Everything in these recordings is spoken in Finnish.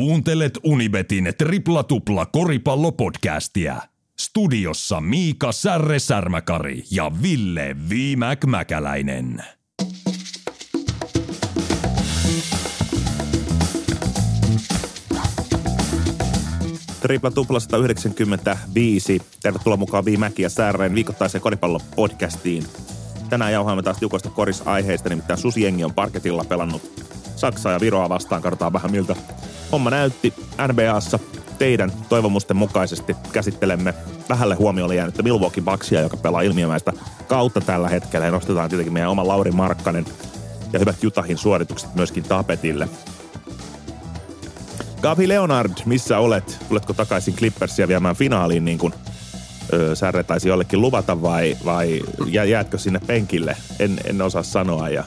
Kuuntelet Unibetin tripla tupla koripallopodcastia. Studiossa Miika Särre Särmäkari ja Ville Viimäk Mäkäläinen. Tripla tupla 195. Tervetuloa mukaan Viimäki ja Särreen viikoittaiseen koripallopodcastiin. Tänään jauhaamme taas tiukoista korisaiheista, nimittäin Susiengi on parketilla pelannut Saksaa ja Viroa vastaan. Katsotaan vähän miltä homma näytti NBAssa. Teidän toivomusten mukaisesti käsittelemme vähälle huomiolle jäänyttä Milwaukee Bucksia, joka pelaa ilmiömäistä kautta tällä hetkellä. Ja nostetaan tietenkin meidän oma Lauri Markkanen ja hyvät Jutahin suoritukset myöskin tapetille. Gabi Leonard, missä olet? Tuletko takaisin Clippersia viemään finaaliin niin kuin öö, Särre taisi jollekin luvata vai, vai jäätkö sinne penkille? En, en osaa sanoa ja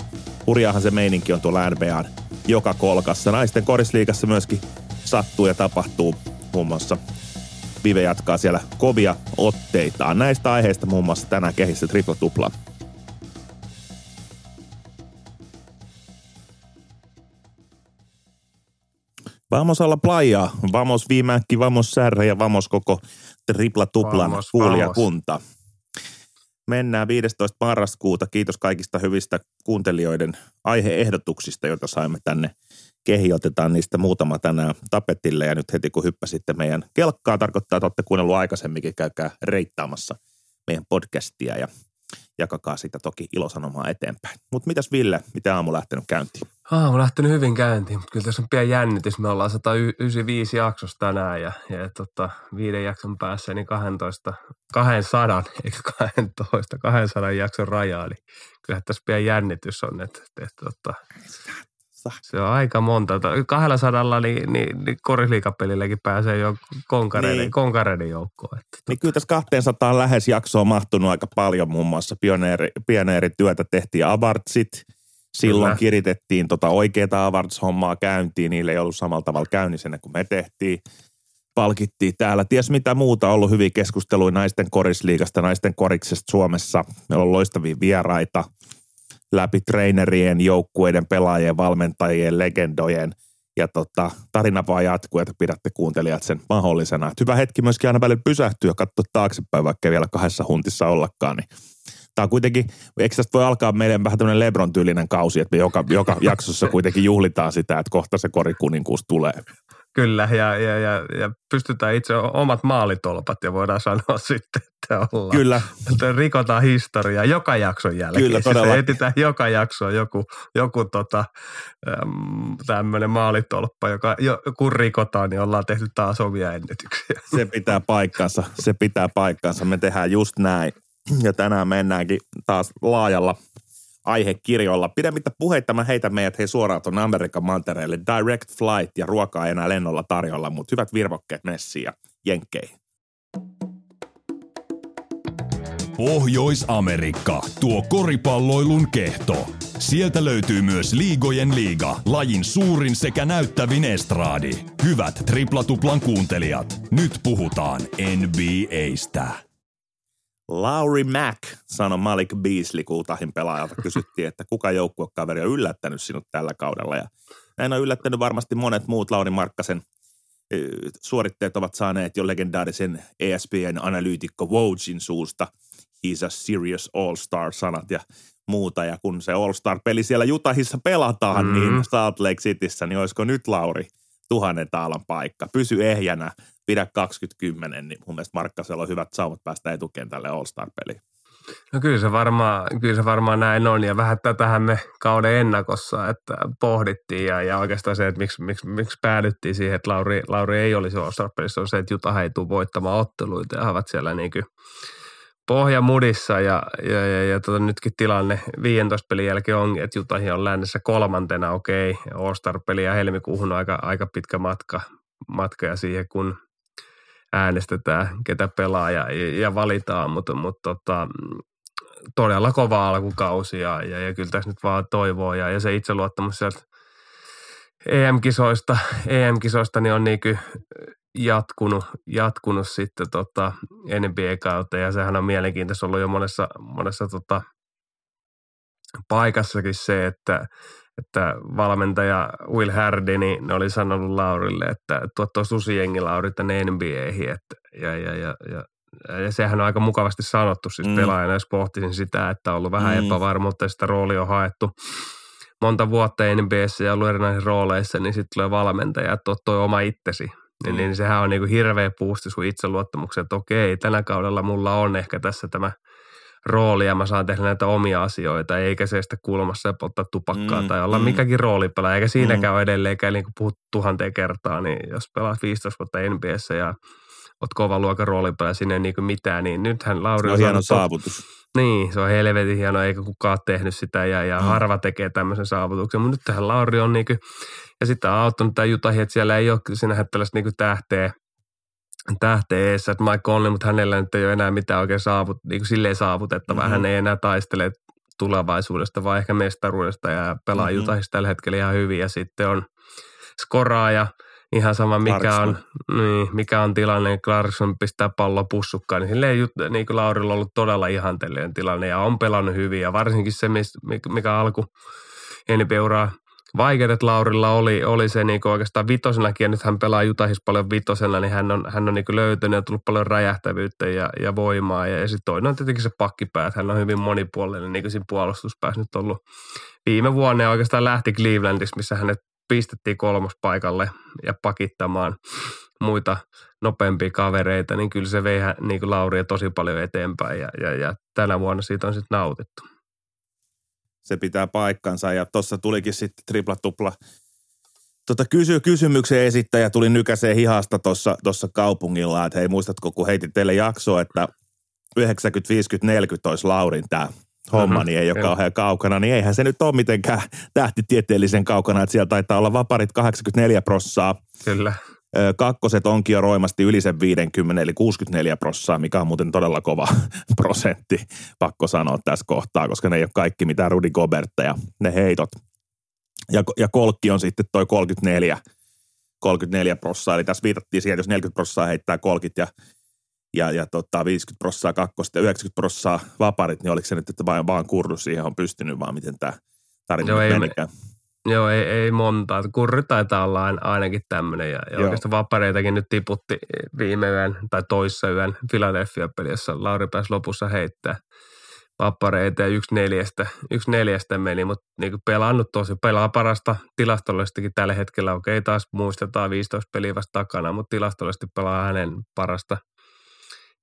hurjaahan se meininki on tuolla NBAn joka kolkassa. Naisten korisliigassa myöskin sattuu ja tapahtuu muun muassa Vive jatkaa siellä kovia otteitaan. Näistä aiheista muun muassa tänään kehissä tripla tupla. Vamos olla playa, vamos viimäkki, vamos särre ja vamos koko tripla tuplan Vamos, kuulijakunta. Mennään 15. marraskuuta. Kiitos kaikista hyvistä kuuntelijoiden aiheehdotuksista, joita saimme tänne kehi. Otetaan niistä muutama tänään tapetille. Ja nyt heti kun hyppäsitte meidän kelkkaa, tarkoittaa, että olette kuunnellut aikaisemminkin, käykää reittaamassa meidän podcastia ja jakakaa sitä toki ilosanomaa eteenpäin. Mutta mitäs Ville, mitä aamu lähtenyt käyntiin? Aamu lähtenyt hyvin käyntiin, mutta kyllä tässä on pieni jännitys. Me ollaan 195 jaksossa tänään ja, ja tota, viiden jakson päässä niin 12, 200, eikä 12, 200 jakson raja. Eli kyllä tässä pieni jännitys on, että, että, että, että se on aika monta. 200 niin, niin, niin korisliikapelilläkin pääsee jo konkareiden, Niin. konkareiden joukkoon. Että, Niin kyllä tässä 200 lähes jaksoa mahtunut aika paljon, muun muassa pioneeri, pioneerityötä tehtiin Avartsit. Silloin Kyllä. kiritettiin tota oikeaa Avarts-hommaa käyntiin, niille ei ollut samalla tavalla käynnissä kuin me tehtiin. Palkittiin täällä. Ties mitä muuta on ollut hyviä keskusteluja naisten korisliigasta, naisten koriksesta Suomessa. Meillä on loistavia vieraita läpi trainerien, joukkueiden, pelaajien, valmentajien, legendojen. Ja tota, tarina vaan jatkuu, että pidätte kuuntelijat sen mahdollisena. Et hyvä hetki myöskin aina välillä pysähtyä ja katsoa taaksepäin, vaikka vielä kahdessa huntissa ollakaan. Niin Tämä on kuitenkin, eikö tästä voi alkaa meidän vähän tämmöinen Lebron-tyylinen kausi, että me joka, joka jaksossa kuitenkin juhlitaan sitä, että kohta se korikuninkuus tulee. Kyllä, ja, ja, ja, ja pystytään itse omat maalitolpat ja voidaan sanoa sitten, että ollaan. Kyllä, Että rikotaan historiaa joka jakson jälkeen. Kyllä, Siis todella. etsitään joka jakso joku, joku tota, tämmöinen maalitolppa, joka jo, kun rikotaan, niin ollaan tehty taas omia ennätyksiä. se pitää paikkansa, se pitää paikkansa. Me tehdään just näin. Ja tänään mennäänkin taas laajalla aihekirjoilla. Pidemmittä puheita mä heitän meidät hei suoraan tuonne Amerikan mantereelle. Direct flight ja ruokaa ei enää lennolla tarjolla, mutta hyvät virvokkeet messiin ja jenkkeihin. Pohjois-Amerikka, tuo koripalloilun kehto. Sieltä löytyy myös Liigojen liiga, lajin suurin sekä näyttävin estraadi. Hyvät triplatuplan kuuntelijat, nyt puhutaan NBAstä. Lauri Mack sanoi Malik Beasley kultahin pelaajalta. Kysyttiin, että kuka joukkuekaveri on yllättänyt sinut tällä kaudella. Ja näin on yllättänyt varmasti monet muut Lauri Markkasen suoritteet ovat saaneet jo legendaarisen ESPN-analyytikko Wojin suusta. He's a serious all-star-sanat ja muuta. Ja kun se all-star-peli siellä Jutahissa pelataan, Mm. niin Salt Lake Cityssä, niin olisiko nyt Lauri tuhannen taalan paikka? Pysy ehjänä, pidä 2010, niin mun mielestä Markkasella on hyvät saumat päästä etukentälle All-Star-peliin. No kyllä se, varmaan, kyllä se varmaan näin on ja vähän tätähän me kauden ennakossa, että pohdittiin ja, ja oikeastaan se, että miksi, miksi, miksi päädyttiin siihen, että Lauri, Lauri ei olisi All-Star-pelissä, on se, että Juta ei tule voittamaan otteluita ja ovat siellä niin kuin pohjamudissa ja, ja, ja, ja tota, nytkin tilanne 15 pelin jälkeen on, että Jutahin on lännessä kolmantena, okei, All-Star-peli ja helmikuuhun aika, aika pitkä matka, matka ja siihen kun äänestetään, ketä pelaa ja, ja, ja valitaan, mutta, mutta tota, todella kova alkukausi ja, ja, ja kyllä tässä nyt vaan toivoo ja, ja se itseluottamus sieltä EM-kisoista, EM-kisoista niin on niin jatkunut, jatkunut sitten tota NBA-kautta ja sehän on mielenkiintoista ollut jo monessa, monessa tota paikassakin se, että, että valmentaja Will Hardy, niin ne oli sanonut Laurille, että tuot tuo susijengi Lauri tänne NBAihin, että, ja, ja, ja, ja ja sehän on aika mukavasti sanottu siis mm. pelaajana, jos pohtisin sitä, että on ollut vähän mm. epävarmuutta ja sitä roolia on haettu monta vuotta NBAssä ja ollut erinäisissä rooleissa, niin sitten tulee valmentaja, että toi oma itsesi. Niin, mm. niin sehän on niinku hirveä puusti sun itseluottamuksen, että okei, tänä kaudella mulla on ehkä tässä tämä rooli ja mä saan tehdä näitä omia asioita, eikä se sitä kulmassa ja polttaa tupakkaa mm, tai olla mm. mikäkin roolipelaaja, eikä siinäkään mm. ole edelleenkään, niin kuin puhut tuhanteen kertaa, niin jos pelaat 15 vuotta NBAssä ja oot kova luokan roolipelaaja, sinne ei niin kuin mitään, niin nythän Lauri on, on hieno saavutus. Niin, se on helvetin hieno, eikä kukaan tehnyt sitä ja, ja mm. harva tekee tämmöisen saavutuksen. Mutta nyt tähän Lauri on niin kuin, ja sitten on auttanut tämä Jutahi, että siellä ei ole sinähän tällaista niin tähteä, tähteä eessä, että Mike Conley, mutta hänellä nyt ei ole enää mitään oikein saavut, niin kuin silleen saavutettavaa. Mm-hmm. Hän ei enää taistele tulevaisuudesta, vaan ehkä mestaruudesta ja pelaa mm-hmm. Jutahista tällä hetkellä ihan hyvin. Ja sitten on skoraaja, ihan sama mikä on, niin, mikä on tilanne, Clarkson pistää pallo pussukkaan, niin silleen niin kuin Laurilla on ollut todella ihanteellinen tilanne ja on pelannut hyvin ja varsinkin se, mikä alku NBA-uraa vaikeudet Laurilla oli, oli se niin oikeastaan vitosenakin, ja nyt hän pelaa Jutahis paljon vitosena, niin hän on, hän on niin löytänyt ja tullut paljon räjähtävyyttä ja, ja voimaa. Ja, ja sitten toinen on tietenkin se pakkipää, että hän on hyvin monipuolinen niin siinä puolustuspäässä nyt ollut viime vuonna ja oikeastaan lähti Clevelandissa, missä hänet pistettiin kolmospaikalle ja pakittamaan muita nopeampia kavereita, niin kyllä se vei niin kuin Lauria tosi paljon eteenpäin ja, ja, ja tänä vuonna siitä on sitten nautittu. Se pitää paikkansa ja tuossa tulikin sitten tripla tupla Tota, kysy, kysymyksen esittäjä tuli nykäseen hihasta tuossa kaupungilla, että hei muistatko, kun heitin teille jaksoa, että 90, 50, 40 olisi Laurin tämä homma, mm-hmm. niin ei ole kauhean kaukana, niin eihän se nyt ole mitenkään tähtitieteellisen kaukana, että siellä taitaa olla vaparit 84 prossaa. Kyllä. Kakkoset onkin jo roimasti yli sen 50, eli 64 prossaa, mikä on muuten todella kova prosentti, pakko sanoa tässä kohtaa, koska ne ei ole kaikki mitään Rudi Gobertteja, ne heitot. Ja, ja kolkki on sitten toi 34, 34 prossaa, eli tässä viitattiin siihen, että jos 40 prossaa heittää kolkit ja ja, ja tota, 50 prossaa kakkosta ja 90 prossaa vaparit, niin oliko se nyt, että vain, vaan kurru siihen on pystynyt, vaan miten tämä tarina Joo, ei, menikään? Joo, ei, ei monta. Kurri taitaa olla ainakin tämmöinen. Ja, ja oikeastaan vapareitakin nyt tiputti viime yön tai toissa yön Philadelphia-pelissä. Lauri pääsi lopussa heittää vapareita ja yksi neljästä, yksi neljästä meni, mutta niin pelannut tosi, pelaa parasta tilastollisestikin tällä hetkellä. Okei, taas muistetaan 15 peliä vasta takana, mutta tilastollisesti pelaa hänen parasta –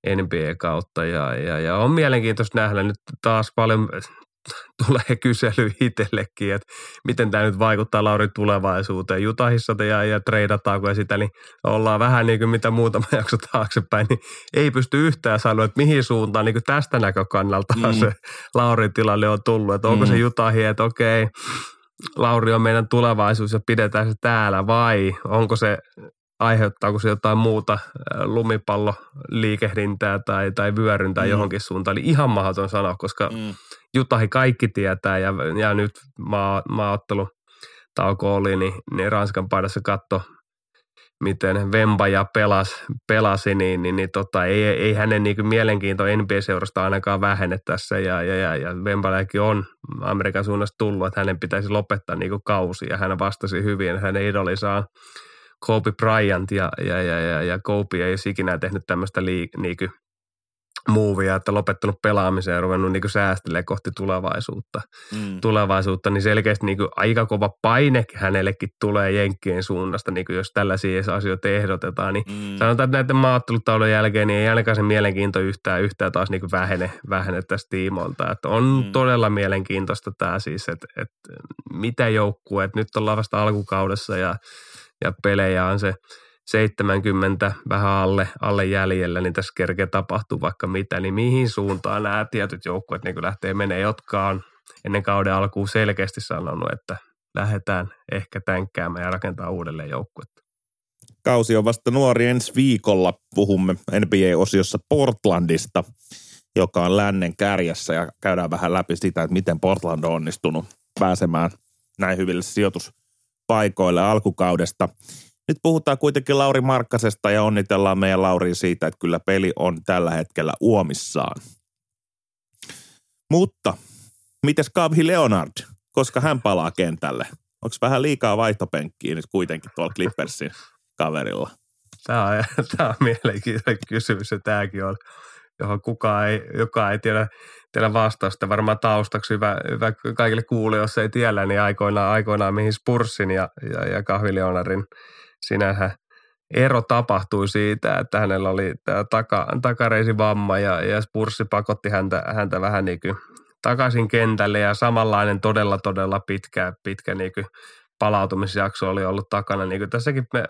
NBA-kautta ja, ja, ja on mielenkiintoista nähdä nyt taas paljon tulee kysely itsellekin, että miten tämä nyt vaikuttaa Lauri tulevaisuuteen. Jutahissa ja, ja treidataanko ja sitä, niin ollaan vähän niin kuin mitä muutama jakso taaksepäin, niin ei pysty yhtään sanoa, että mihin suuntaan niin kuin tästä näkökannalta mm. se Laurin tilanne on tullut. Että onko mm. se Jutahi, että okei, Lauri on meidän tulevaisuus ja pidetään se täällä vai onko se aiheuttaako se jotain muuta lumipallo liikehdintää tai, tai vyöryntää mm. johonkin suuntaan. Eli ihan mahdoton sanoa, koska mm. Jutahi kaikki tietää ja, ja nyt maa, maaottelu tauko oli, niin, niin Ranskan paidassa katto, miten Vembaja pelas, pelasi, niin, niin, niin tota, ei, ei hänen niin mielenkiinto NBA-seurasta ainakaan vähene tässä. Ja, ja, ja, ja Vembajakin on Amerikan suunnasta tullut, että hänen pitäisi lopettaa niin kausi ja hän vastasi hyvin. Hänen idolinsa on Kobe Bryant ja, ja, ja, ja, ja Kobe ei ikinä tehnyt tämmöistä niinku, muuvia, että lopettanut pelaamiseen ja ruvennut niin säästelemään kohti tulevaisuutta. Mm. tulevaisuutta, niin selkeästi niin aika kova paine hänellekin tulee Jenkkien suunnasta, niin jos tällaisia asioita ehdotetaan. Niin mm. Sanotaan, että näiden maattelutaulun jälkeen niin ei ainakaan se mielenkiinto yhtään, yhtään taas niin vähene, vähene tästä tiimoilta. Että on mm. todella mielenkiintoista tämä siis, että, että mitä joukkue, että nyt ollaan vasta alkukaudessa ja ja pelejä on se 70 vähän alle, alle jäljellä, niin tässä kerkeä tapahtuu vaikka mitä, niin mihin suuntaan nämä tietyt joukkueet niin lähtee menee, jotka on ennen kauden alkuun selkeästi sanonut, että lähdetään ehkä tänkkäämään ja rakentaa uudelleen joukkuetta. Kausi on vasta nuori ensi viikolla. Puhumme NBA-osiossa Portlandista, joka on lännen kärjessä ja käydään vähän läpi sitä, että miten Portland on onnistunut pääsemään näin hyville sijoitus paikoille alkukaudesta. Nyt puhutaan kuitenkin Lauri Markkasesta ja onnitellaan meidän Lauri siitä, että kyllä peli on tällä hetkellä uomissaan. Mutta, mites Kavhi Leonard? koska hän palaa kentälle. Onko vähän liikaa vaihtopenkkiä nyt kuitenkin tuolla Clippersin kaverilla? Tämä on, tämä on mielenkiintoinen kysymys ja tämäkin on, johon kukaan ei, joka ei tiedä, tiedä vastausta. Varmaan taustaksi hyvä, hyvä kaikille kuulijoille, jos ei tiedä, niin aikoinaan, aikoinaan mihin Spurssin ja, ja, ja Kahvilionarin sinänsä ero tapahtui siitä, että hänellä oli tämä taka, takareisivamma ja, ja Spurssi pakotti häntä, häntä vähän niin kuin takaisin kentälle ja samanlainen todella todella pitkä, pitkä niin kuin palautumisjakso oli ollut takana. Niin kuin tässäkin me,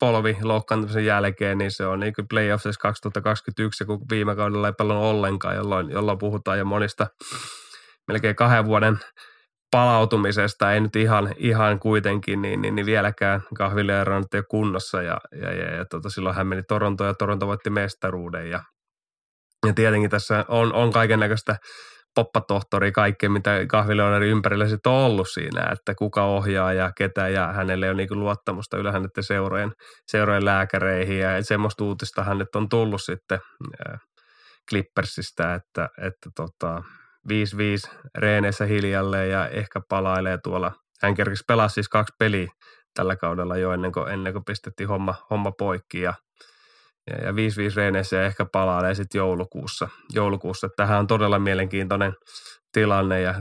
polvi loukkaantumisen jälkeen, niin se on niin kuin playoffsissa 2021, kun viime kaudella ei pelannut ollenkaan, jolloin, jolloin puhutaan jo monista melkein kahden vuoden palautumisesta, ei nyt ihan, ihan kuitenkin, niin, niin, niin vieläkään kahville ei ole kunnossa ja, ja, ja, ja tota, silloin hän meni Torontoon ja Toronto voitti mestaruuden ja, ja tietenkin tässä on, on kaiken näköistä poppatohtori kaikkea, mitä kahvileonari ympärillä sitten on ollut siinä, että kuka ohjaa ja ketä ja hänelle on niin luottamusta yleensä näiden seurojen, seurojen lääkäreihin ja semmoista uutista nyt on tullut sitten äh, Clippersistä, että, että tota, 5-5 reeneissä hiljalleen ja ehkä palailee tuolla. Hän kerkesi pelaa siis kaksi peliä tällä kaudella jo ennen kuin, ennen kuin pistettiin homma, homma poikki ja, ja, ja 5-5 reeneissä ja ehkä palailee sitten joulukuussa. joulukuussa. Tähän on todella mielenkiintoinen tilanne ja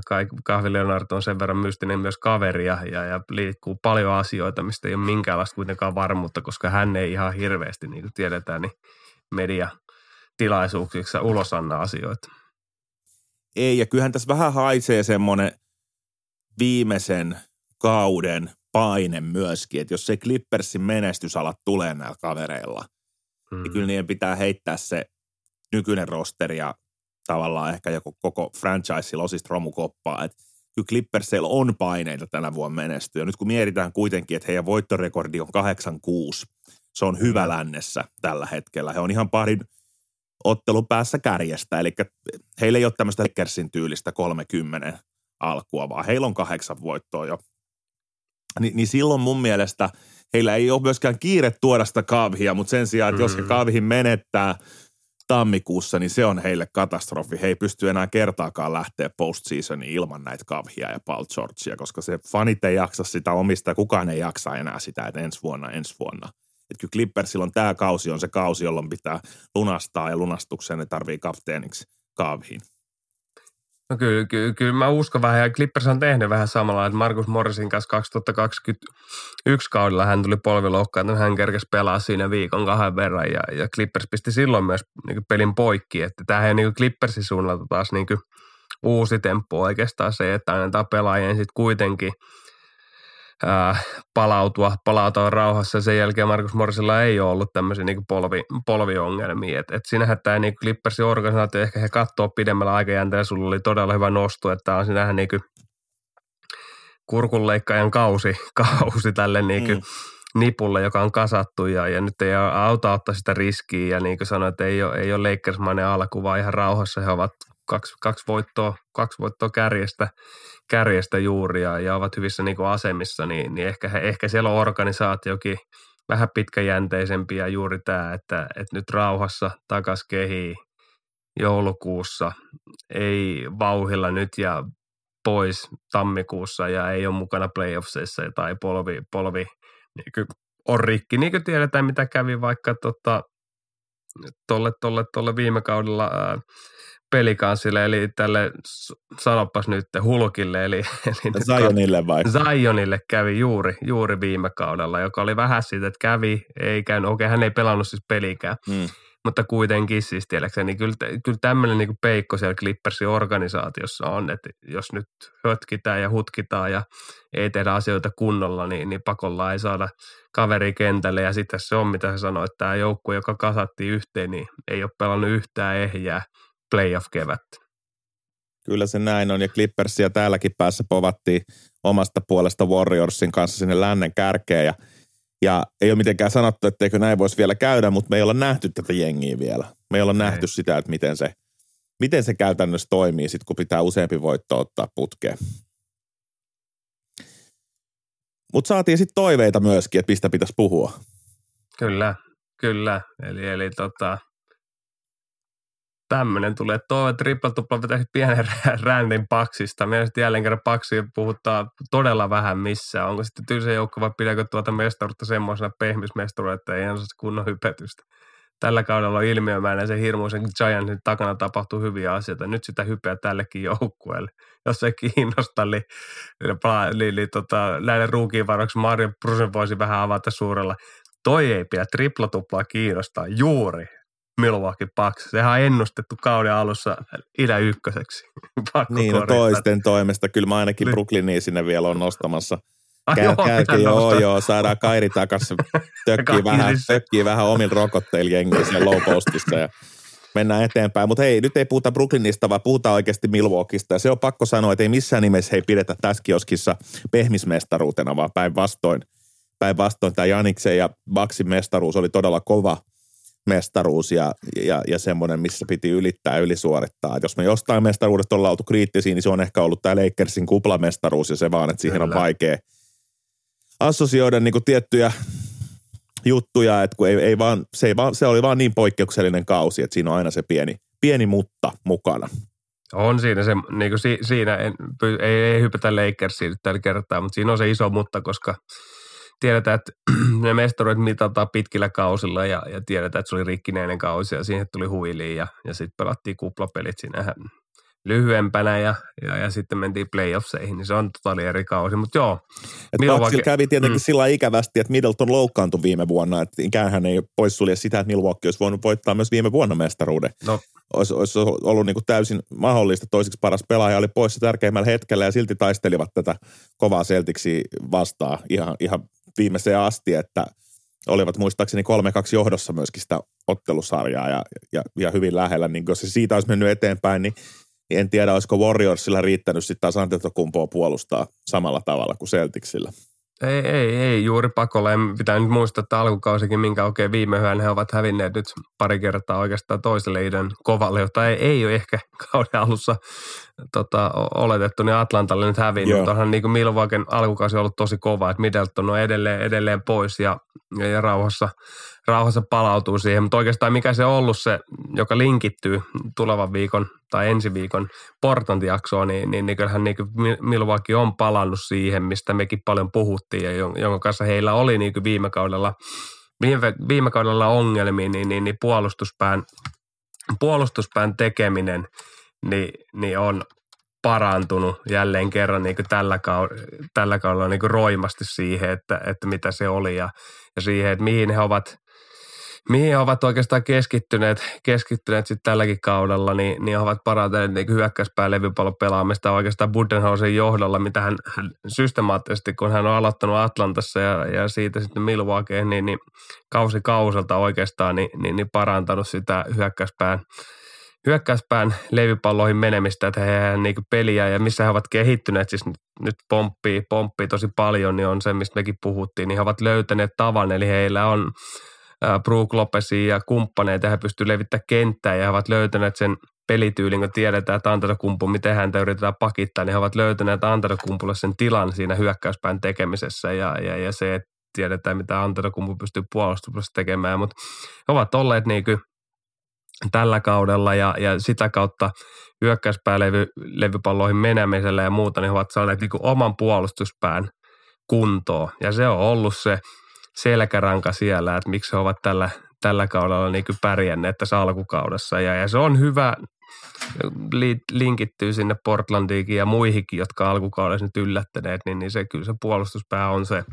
Kahvi Leonard on sen verran mystinen myös kaveri ja, ja, ja liikkuu paljon asioita, mistä ei ole minkäänlaista kuitenkaan varmuutta, koska hän ei ihan hirveästi, niin kuin tiedetään, niin media tilaisuuksissa ulos anna asioita ei. Ja kyllähän tässä vähän haisee semmoinen viimeisen kauden paine myöskin, että jos se Clippersin menestysalat tulee näillä kavereilla, mm. niin kyllä niiden pitää heittää se nykyinen rosteri ja tavallaan ehkä joku koko franchise losista romukoppaa. Että kyllä Clippersilla on paineita tänä vuonna menestyä. Nyt kun mietitään kuitenkin, että heidän voittorekordi on 8-6, se on hyvä mm. lännessä tällä hetkellä. He on ihan parin – ottelun päässä kärjestä. Eli heillä ei ole tämmöistä Lakersin tyylistä 30 alkua, vaan heillä on kahdeksan voittoa jo. Ni, niin silloin mun mielestä heillä ei ole myöskään kiire tuoda sitä kaavia, mutta sen sijaan, että jos he mm. kaavihin menettää tammikuussa, niin se on heille katastrofi. He ei pysty enää kertaakaan lähteä postseasoniin ilman näitä kavhia ja Paul Georgea, koska se fanit ei jaksa sitä omista kukaan ei jaksa enää sitä, että ensi vuonna, ensi vuonna – että kyllä Clippersilla on tämä kausi on se kausi, jolloin pitää lunastaa ja lunastukseen ne tarvii kapteeniksi kaaviin. No kyllä, kyllä, kyllä mä uskon vähän, ja Clippers on tehnyt vähän samalla, että Markus Morrisin kanssa 2021 kaudella hän tuli polviloukkaan, hän kerkesi pelaa siinä viikon kahden verran, ja, ja Clippers pisti silloin myös niin pelin poikki, että tämähän niin Clippersin suunnalta taas niin uusi temppu oikeastaan se, että annetaan pelaajien sitten kuitenkin – ää, palautua, palautua rauhassa. Sen jälkeen Markus Morsilla ei ole ollut tämmöisiä niin polvi, polviongelmia. Et, et sinähän tämä niin Clippersin organisaatio, ehkä he katsoo pidemmällä aikajänteellä, sulla oli todella hyvä nosto, että on sinähän niin kurkunleikkaajan kausi, kausi tälle niin kuin, mm nipulle, joka on kasattu ja, ja nyt ei auta ottaa sitä riskiä ja niin kuin sanoin, että ei ole, ei ole Lakersmainen alku, vaan ihan rauhassa he ovat kaksi, kaksi, voittoa, kaksi voittoa kärjestä, kärjestä juuri ja, ja ovat hyvissä niin kuin asemissa, niin, niin ehkä, ehkä siellä on organisaatiokin vähän pitkäjänteisempi ja juuri tämä, että, että nyt rauhassa takas kehii joulukuussa, ei vauhilla nyt ja pois tammikuussa ja ei ole mukana playoffseissa tai polvi, polvi niin on rikki. Niin kuin tiedetään, mitä kävi vaikka tota, tolle, tolle, tolle viime kaudella ää, pelikanssille, eli tälle, sanopas nyt, Hulkille, eli, eli Zionille vai? Zionille kävi juuri, juuri viime kaudella, joka oli vähän siitä, että kävi, ei käynyt, okei, hän ei pelannut siis pelikään, mm. mutta kuitenkin siis tiedäkseni, niin kyllä, kyllä tämmöinen niin peikko siellä Clippersin organisaatiossa on, että jos nyt hötkitään ja hutkitaan ja ei tehdä asioita kunnolla, niin, niin pakolla ei saada kaveri kentälle ja sitten se on, mitä hän sanoi, että tämä joukkue, joka kasattiin yhteen, niin ei ole pelannut yhtään ehjää, playoff-kevättä. Kyllä se näin on, ja Clippersia täälläkin päässä povattiin omasta puolesta Warriorsin kanssa sinne lännen kärkeen, ja, ja ei ole mitenkään sanottu, etteikö näin voisi vielä käydä, mutta me ei olla nähty tätä jengiä vielä. Me ei olla ei. nähty sitä, että miten se, miten se käytännössä toimii, sit kun pitää useampi voitto ottaa putkeen. Mutta saatiin sitten toiveita myöskin, että mistä pitäisi puhua. Kyllä, kyllä. Eli, eli tota, tämmöinen tulee. että Tuo triple tupla pitäisi pienen rändin paksista. Mielestäni jälleen kerran paksi puhuttaa todella vähän missään. Onko sitten tylsä joukko vai pidäkö tuota mestaruutta semmoisena pehmismestaruutta, että ei enää kunnon hypetystä. Tällä kaudella on ilmiömäinen se hirmuisen Giantsin takana tapahtuu hyviä asioita. Nyt sitä hypeä tällekin joukkueelle. Jos se kiinnostaa, niin, niin, niin, niin tota, näille ruukiin varoiksi Mario Brusen voisi vähän avata suurella. Toi ei pidä triplatuplaa kiinnostaa juuri Milwaukee Bucks. Sehän on ennustettu kauden alussa idä ykköseksi. Pakko niin, no toisten toimesta. Kyllä mä ainakin Brooklyniin sinne vielä on nostamassa. Käy, joo, käykö, joo, joo, saadaan Kairi takaisin. Tökkii vähän, tökkii vähän omilla rokotteilla jengissä low postissa ja mennään eteenpäin. Mutta hei, nyt ei puhuta Brooklynista, vaan puhutaan oikeasti Milwaukeeista. Ja se on pakko sanoa, että ei missään nimessä hei pidetä tässä kioskissa pehmismestaruutena, vaan päinvastoin. Päinvastoin tämä Janiksen ja Baksin mestaruus oli todella kova – mestaruus ja, ja, ja semmoinen, missä piti ylittää ja ylisuorittaa. Et jos me jostain mestaruudesta ollaan oltu kriittisiä, niin se on ehkä ollut tämä Lakersin kuplamestaruus ja se vaan, että siihen Kyllä. on vaikea assosioida niin tiettyjä juttuja, että kun ei, ei vaan, se, ei vaan, se oli vaan niin poikkeuksellinen kausi, että siinä on aina se pieni, pieni mutta mukana. On siinä se, niin kuin si, siinä en, ei, ei hypätä Lakersiin tällä kertaa, mutta siinä on se iso mutta, koska – tiedetään, että ne mestaruudet mitataan pitkillä kausilla ja, ja tiedetään, että se oli rikkinäinen kausi ja siihen tuli huiliin ja, ja sitten pelattiin kuplapelit siinä lyhyempänä ja, ja, ja sitten mentiin playoffseihin, niin se on totaali eri kausi, mutta joo. Milwaukee, kävi tietenkin mm. sillä ikävästi, että Middleton loukkaantui viime vuonna, että ikään hän ei poissulje sitä, että Milwaukee olisi voinut voittaa myös viime vuonna mestaruuden. No. Olisi, olisi ollut niin kuin täysin mahdollista, toiseksi paras pelaaja oli poissa tärkeimmällä hetkellä ja silti taistelivat tätä kovaa Celticsia vastaan ihan, ihan viimeiseen asti, että olivat muistaakseni 3-2 johdossa myöskin sitä ottelusarjaa ja, ja, ja hyvin lähellä. Niin jos se siitä olisi mennyt eteenpäin, niin, niin en tiedä, olisiko Warriorsilla riittänyt sitten taas Antetokumpoa puolustaa samalla tavalla kuin Celticsillä. Ei, ei, ei juuri pakolla. Pitää nyt muistaa, että alkukausikin, minkä oikein viime yön he ovat hävinneet nyt pari kertaa oikeastaan toiselle idän kovalle, jota ei, ei ole ehkä kauden alussa tota, oletettu, niin Atlantalle nyt hävinnyt. Mutta onhan niin kuin Milwaukeein alkukausi ollut tosi kova, että Middleton on edelleen, edelleen pois ja, ja, ja rauhassa, rauhassa palautuu siihen. Mutta oikeastaan mikä se on ollut se, joka linkittyy tulevan viikon tai ensi viikon Portland-jaksoon, niin, niin, niin kyllähän niin Milwaukee on palannut siihen, mistä mekin paljon puhuttiin ja jonka kanssa heillä oli niin viime kaudella viime, viime kaudella ongelmia, niin, niin, niin puolustuspään, puolustuspään tekeminen niin, niin on parantunut jälleen kerran niin tällä, kaudella, tällä kaudella niin roimasti siihen, että, että mitä se oli ja, ja siihen, että mihin he ovat – mihin he ovat oikeastaan keskittyneet, keskittyneet sitten tälläkin kaudella, niin, niin he ovat parantaneet niin hyökkäyspää levypallon pelaamista oikeastaan Budenhausen johdolla, mitä hän, hän systemaattisesti, kun hän on aloittanut Atlantassa ja, ja siitä sitten Milwaukeeen, niin, niin kausi kauselta oikeastaan niin, niin, niin parantanut sitä hyökkäyspään hyökkäyspään levypalloihin menemistä, että he niin peliä ja missä he ovat kehittyneet, siis nyt, nyt pomppii, pomppii tosi paljon, niin on se, mistä mekin puhuttiin, niin he ovat löytäneet tavan, eli heillä on Brook Lopesia ja kumppaneita, he pystyvät levittämään kenttää ja he ovat löytäneet sen pelityylin, kun tiedetään, että Antetokumpu, miten häntä yritetään pakittaa, niin he ovat löytäneet Antetokumpulle sen tilan siinä hyökkäyspään tekemisessä ja, ja, ja se, että tiedetään, mitä Antetokumpu pystyy puolustuksessa tekemään, mutta he ovat olleet niin kuin tällä kaudella ja, ja sitä kautta hyökkäyspäälevypalloihin menemisellä ja muuta, niin he ovat saaneet niin oman puolustuspään kuntoon. Ja se on ollut se selkäranka siellä, että miksi he ovat tällä, tällä kaudella niin kuin pärjänneet tässä alkukaudessa. Ja, ja se on hyvä, linkittyy sinne Portlandiinkin ja muihinkin, jotka alkukaudessa nyt yllättäneet, niin, niin se kyllä se puolustuspää on se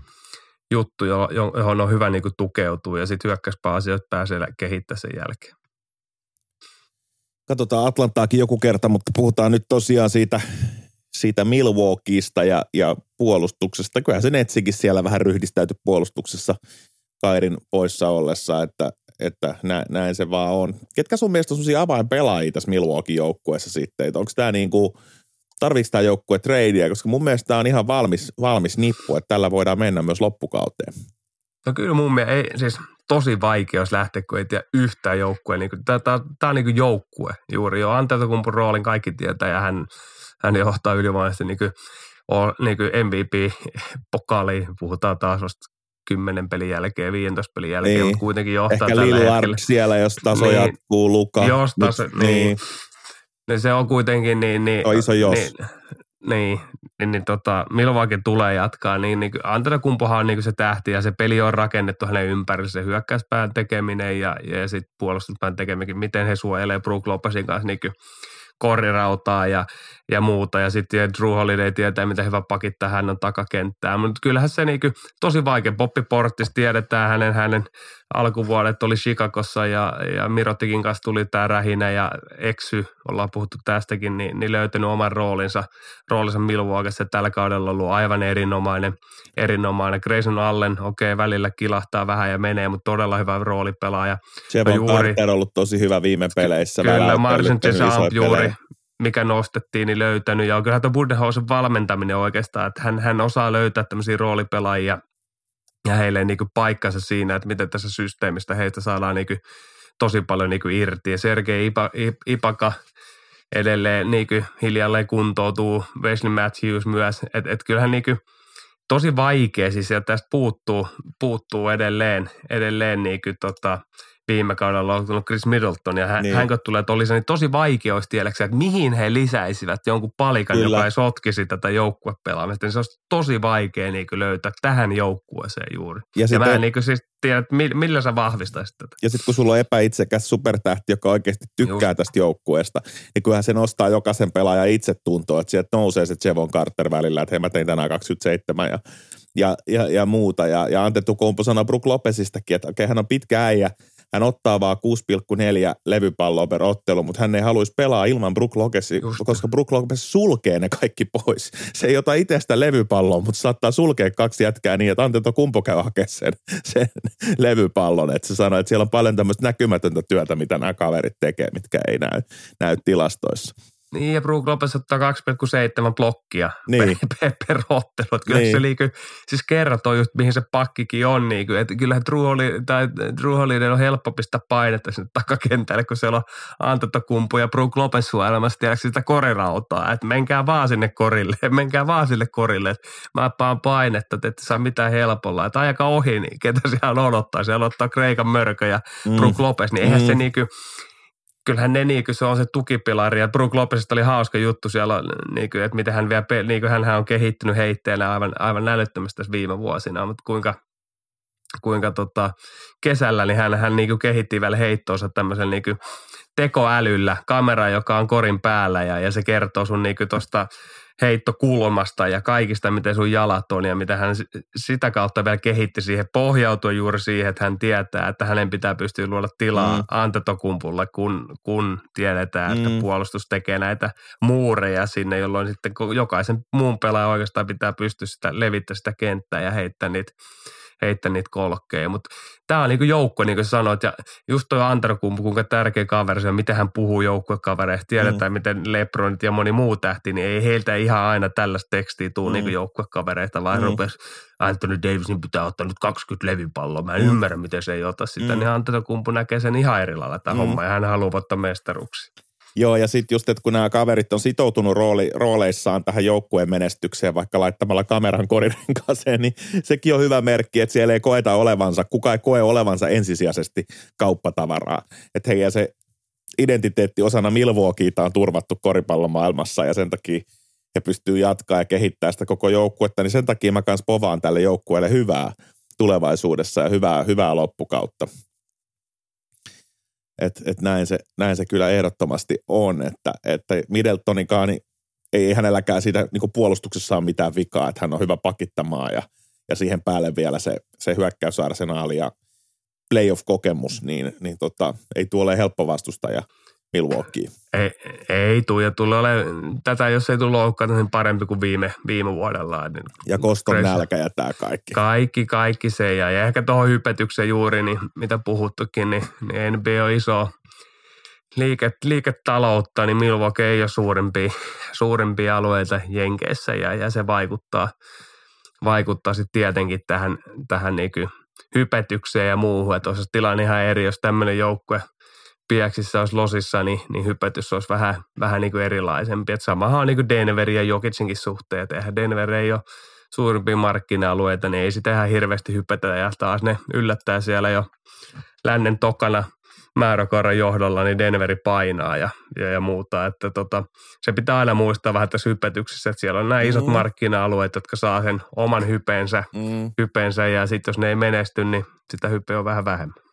juttu, johon on hyvä niin kuin tukeutua ja sitten hyökkäyspää asioita pääsee kehittämään sen jälkeen. Katsotaan Atlantaakin joku kerta, mutta puhutaan nyt tosiaan siitä siitä Milwaukeeista ja, ja puolustuksesta. Kyllähän se Netsikin siellä vähän ryhdistäytyi puolustuksessa Kairin poissa ollessa, että, että näin, näin se vaan on. Ketkä sun mielestä on sellaisia avainpelaajia tässä Milwaukee joukkueessa sitten? Onko tämä niin kuin, tarviiko tämä joukkue tradea? Koska mun mielestä tämä on ihan valmis, valmis nippu, että tällä voidaan mennä myös loppukauteen. No kyllä mun mielestä, ei, siis tosi vaikea, jos lähteä, kun ei tiedä yhtään joukkueen. Niin tämä on niin joukkue juuri jo. Antetokumpun roolin kaikki tietää ja hän – hän johtaa ylivoimaisesti niin kuin, niin kuin MVP-pokaaliin, puhutaan taas kymmenen pelin jälkeen, 15 pelin jälkeen, niin. mutta kuitenkin johtaa Ehkä tällä Lillard hetkellä. siellä, jos taso Niin. jatkuu, Luka. Jos taso- Nyt- niin. Niin se on kuitenkin niin... niin On iso jos. Niin, niin, niin, niin tota, Milwaukee tulee jatkaa, niin, niin Antetokumpuhan on niin se tähti ja se peli on rakennettu hänen ympärille, se hyökkäyspään tekeminen ja, ja sitten puolustuspään tekeminen, miten he suojelee Brook Lopesin kanssa niin korirautaa ja, ja muuta. Ja sitten Drew Holiday tietää, miten hyvä pakitta hän on takakenttää. Mutta kyllähän se niin tosi vaikea. Boppi Portis tiedetään hänen, hänen alkuvuodet oli Chicagossa ja, ja Mirotikin kanssa tuli tämä rähinä ja eksy, ollaan puhuttu tästäkin, niin, niin löytänyt oman roolinsa, roolinsa Milwaukeessa tällä kaudella ollut aivan erinomainen, erinomainen. Grayson Allen, okei, okay, välillä kilahtaa vähän ja menee, mutta todella hyvä roolipelaaja. Juuri- Carter on ollut tosi hyvä viime peleissä. Kyllä, Marcin Desamp juuri, pelejä. Mikä nostettiin, niin löytänyt. Ja kyllähän tuo Budenhausen valmentaminen oikeastaan, että hän, hän osaa löytää tämmöisiä roolipelaajia ja heille niin paikkansa siinä, että miten tässä systeemistä heistä saadaan niin tosi paljon niin irti. Ja Sergei Ipa, Ip- Ipaka edelleen niin hiljalleen kuntoutuu, Wesley Matthews myös, että et kyllähän niin tosi vaikea siis, tästä puuttuu, puuttuu edelleen, edelleen niin kuin tota, viime kaudella on ollut Chris Middleton, ja hän, Niin. hän kun tulee, että olisi niin tosi vaikea olisi tiedäksä, että mihin he lisäisivät jonkun palikan, Kyllä. joka ei sotkisi tätä joukkuepelaamista, niin se olisi tosi vaikea niin löytää tähän joukkueeseen juuri. Ja, Ja mä en niin kuin siis tiedä, että mi- millä sä vahvistaisit tätä. ja sitten kun sulla on epäitsekäs supertähti, joka oikeasti tykkää Just. tästä joukkueesta, niin kyllähän se nostaa jokaisen pelaajan itse tuntoa, että sieltä nousee se Jevon Carter välillä, että hei mä tein tänään 27 ja, ja, ja, ja muuta. Ja, ja Antetokounmpo sanoi Brook Lopesistakin, että okei hän on pitkä äijä, hän ottaa vaan 6,4 levypalloa per ottelu, mutta hän ei haluaisi pelaa ilman Brook Lopesi, koska Brook Lopes sulkee ne kaikki pois. Se ei ota itsestä levypalloa, mutta saattaa sulkea kaksi jätkää niin, että Antetokounmpo käy hakemaan sen, sen levypallon. Että se sanoi, että siellä on paljon tämmöistä näkymätöntä työtä, mitä nämä kaverit tekee, mitkä ei näy, näy tilastoissa. Niin, ja Brook Lopez ottaa 2,7 blokkia Niin. per, per, ottelu. Että Kyllä Niin. se liiky, siis kertoo just, mihin se pakkikin on. Niin kuin, että kyllähän Drew, Holi, tai Drew Holiday on helppo pistää painetta sinne takakentälle, kun siellä on Antetokumpu ja Brook Lopez suojelemassa tiedätkö, sitä korirautaa. Että menkää vaan sinne korille, menkää vaan sille korille. Että mä paan painetta, että ette saa mitään helpolla. Että ajakaa ohi, niin ketä siellä odottaa. Siellä ottaa Kreikan mörkö ja Mm. Brook Lopez, niin eihän Mm. se niinku, kyllähän ne niinku, se on se tukipilari, ja Brook Lopezista oli hauska juttu siellä, niinku, että miten hän vielä, pe- niinku, hänhän on kehittynyt heitteellä aivan, aivan älyttömästi tässä viime vuosina, mutta kuinka, kuinka tota, kesällä, niin hän, hän niinku kehitti vielä heittoonsa tämmöisen niinku tekoälyllä, kamera, joka on korin päällä, ja, ja se kertoo sun niinku tuosta heittokulmasta ja kaikista, miten sun jalat on ja mitä hän si- sitä kautta vielä kehitti siihen, pohjautui juuri siihen, että hän tietää, että hänen pitää pystyä luoda tilaa Mm. Antetokumpulle, kun, kun tiedetään, että Mm. puolustus tekee näitä muureja sinne, jolloin sitten jokaisen muun pelaajan oikeastaan pitää pystyä sitä levittää sitä kenttää ja heittää niitä heittää niitä kolkkeja. Mutta tämä on niinku joukko, niin kuin sanoit, ja just toi Antarkumpu, kuinka tärkeä kaveri se on, miten hän puhuu joukkuekavereista. Tiedetään, mm. miten Lebronit ja moni muu tähti, niin ei heiltä ihan aina tällaista tekstiä tule Mm. mm. niinku joukkuekavereita, vaan Mm. mm. rupesi Anthony Davisin pitää ottaa nyt 20 levypalloa. Mä en Mm. mm. ymmärrä, miten se ei ota sitä. Mm. Niin Antetokumpu näkee sen ihan eri lailla tämä mm. homma, ja hän haluaa ottaa mestaruksi. Joo, ja sitten just, että kun nämä kaverit on sitoutunut rooli, rooleissaan tähän joukkueen menestykseen, vaikka laittamalla kameran korirenkaaseen, niin sekin on hyvä merkki, että siellä ei koeta olevansa, kuka ei koe olevansa ensisijaisesti kauppatavaraa. Että heidän se identiteetti osana Milwaukeeta on turvattu koripallomaailmassa ja sen takia he pystyy jatkaa ja kehittää sitä koko joukkuetta, niin sen takia mä kans povaan tälle joukkueelle hyvää tulevaisuudessa ja hyvää, hyvää loppukautta. Et, et näin, se, näin se kyllä ehdottomasti on, että, että Middletonikaan niin ei hänelläkään siitä niin puolustuksessa ole mitään vikaa, että hän on hyvä pakittamaan ja, ja siihen päälle vielä se, se hyökkäysarsenaali ja playoff-kokemus, niin, niin tota, ei tuolle helppo vastustaja Milwaukee. Ei, ei tule, ja tulee ole, tätä jos ei tule loukkaata, niin parempi kuin viime, viime vuodella. Niin Ja koston Crazy. nälkä ja tämä kaikki. Kaikki, kaikki se. Ja, ja ehkä tuohon hypetykseen juuri, niin mitä puhuttukin, niin, niin NBA on iso liike, liiketaloutta, niin Milwaukee ei ole suurimpia, suurimpia alueita Jenkeissä ja, ja se vaikuttaa, vaikuttaa sitten tietenkin tähän, tähän niin hypetykseen ja muuhun. Että olisi tilanne ihan eri, jos tämmöinen joukkue Piäksissä olisi losissa, niin, niin hypetys olisi vähän, vähän niin kuin erilaisempi. Et samahan on niin kuin Denverin ja Jokicsinkin suhteen. Et eihän Denver ei ole suurimpia markkina-alueita, niin ei sitä ihan hirveästi hypätä ja taas ne yllättää siellä jo lännen tokana määräkoiran johdolla, niin Denveri painaa ja, ja, ja muuta. Että tota, se pitää aina muistaa vähän tässä hypetyksessä, että siellä on nämä isot mm. markkina-alueet, jotka saa sen oman hypeensä, mm. hypeensä ja sitten jos ne ei menesty, niin sitä hypeä on vähän vähemmän.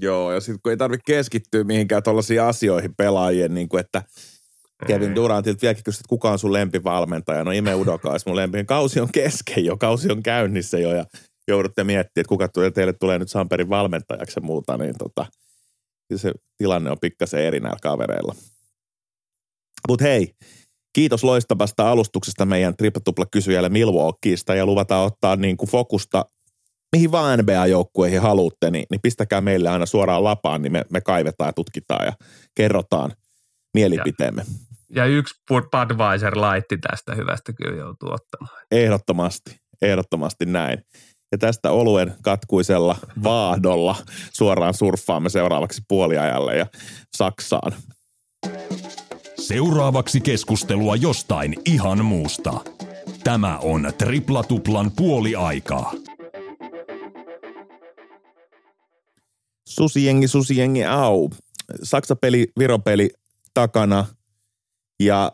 Joo, ja sitten kun ei tarvitse keskittyä mihinkään tuollaisiin asioihin pelaajien, niin kuin että Kevin Durantilta vieläkin kysyt, että kuka on sun lempivalmentaja. No Ime Udoka olisi mun lempi. Kausi on kesken jo, kausi on käynnissä jo ja joudutte miettimään, että kuka teille tulee nyt Samperin valmentajaksi ja muuta, niin tota, se tilanne on pikkasen eri näillä kavereilla. Mutta hei, kiitos loistavasta alustuksesta meidän triplatupla kysyjälle Milwaukeeista ja luvataan ottaa niin kuin fokusta mihin vaan NBA-joukkueihin haluatte, niin, niin pistäkää meille aina suoraan lapaan, niin me, me kaivetaan ja tutkitaan ja kerrotaan mielipiteemme. Ja, ja yksi Budweiser laitti tästä hyvästä kyllä joutuu ottamaan. Ehdottomasti, ehdottomasti näin. Ja tästä oluen katkuisella vaahdolla suoraan surffaamme seuraavaksi puoliajalle ja Saksaan. Seuraavaksi keskustelua jostain ihan muusta. Tämä on Triplatuplan puoliaikaa. Susijengi, susijengi, au. Saksa-peli, Viro-peli takana ja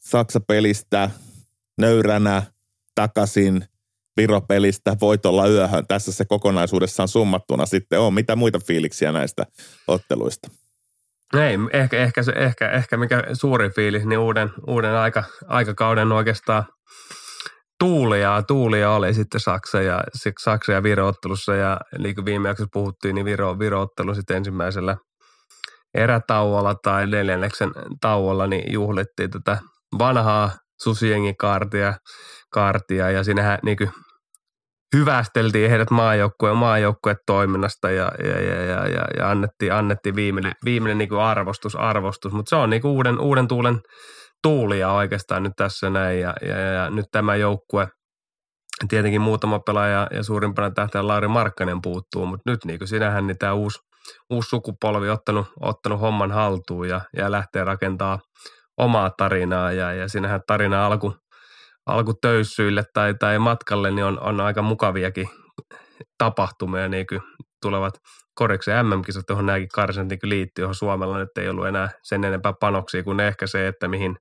Saksa-pelistä nöyränä takaisin Viro-pelistä voitolla yöhön. Tässä se kokonaisuudessaan summattuna sitten on. Mitä muita fiiliksiä näistä otteluista? Ei, ehkä, ehkä, se, ehkä, ehkä mikä suuri fiilis, niin uuden, uuden aika, aikakauden oikeastaan – tuulia, tuulia oli sitten Saksa ja, Saksa ja Viro-ottelussa ja niin kuin viime jaksossa puhuttiin, niin Viro, Viro-ottelu sitten ensimmäisellä erätauolla tai neljänneksen tauolla niin juhlittiin tätä vanhaa susijengikaartia kaartia, ja siinähän niin kuin hyvästeltiin heidät maajoukkueen maajoukkueen toiminnasta ja, ja, ja, ja, ja, ja annettiin, annettiin viimeinen, viimeinen niin kuin arvostus, arvostus. mutta se on niin kuin uuden, uuden tuulen tuulia oikeastaan nyt tässä näin. Ja, ja, ja nyt tämä joukkue, tietenkin muutama pelaaja ja suurimpana tähtäjä Lauri Markkanen puuttuu, mutta nyt niin kuin sinähän niin tämä uusi, uusi sukupolvi ottanut, ottanut homman haltuun ja, ja lähtee rakentaa omaa tarinaa. Ja, ja sinähän tarina alku, alku töyssyille tai, tai matkalle niin on, on aika mukaviakin tapahtumia, niin kuin tulevat koriksen MM-kisat, johon nämäkin karsinat niin liittyy, johon Suomella nyt ei ollut enää sen enempää panoksia kuin ehkä se, että mihin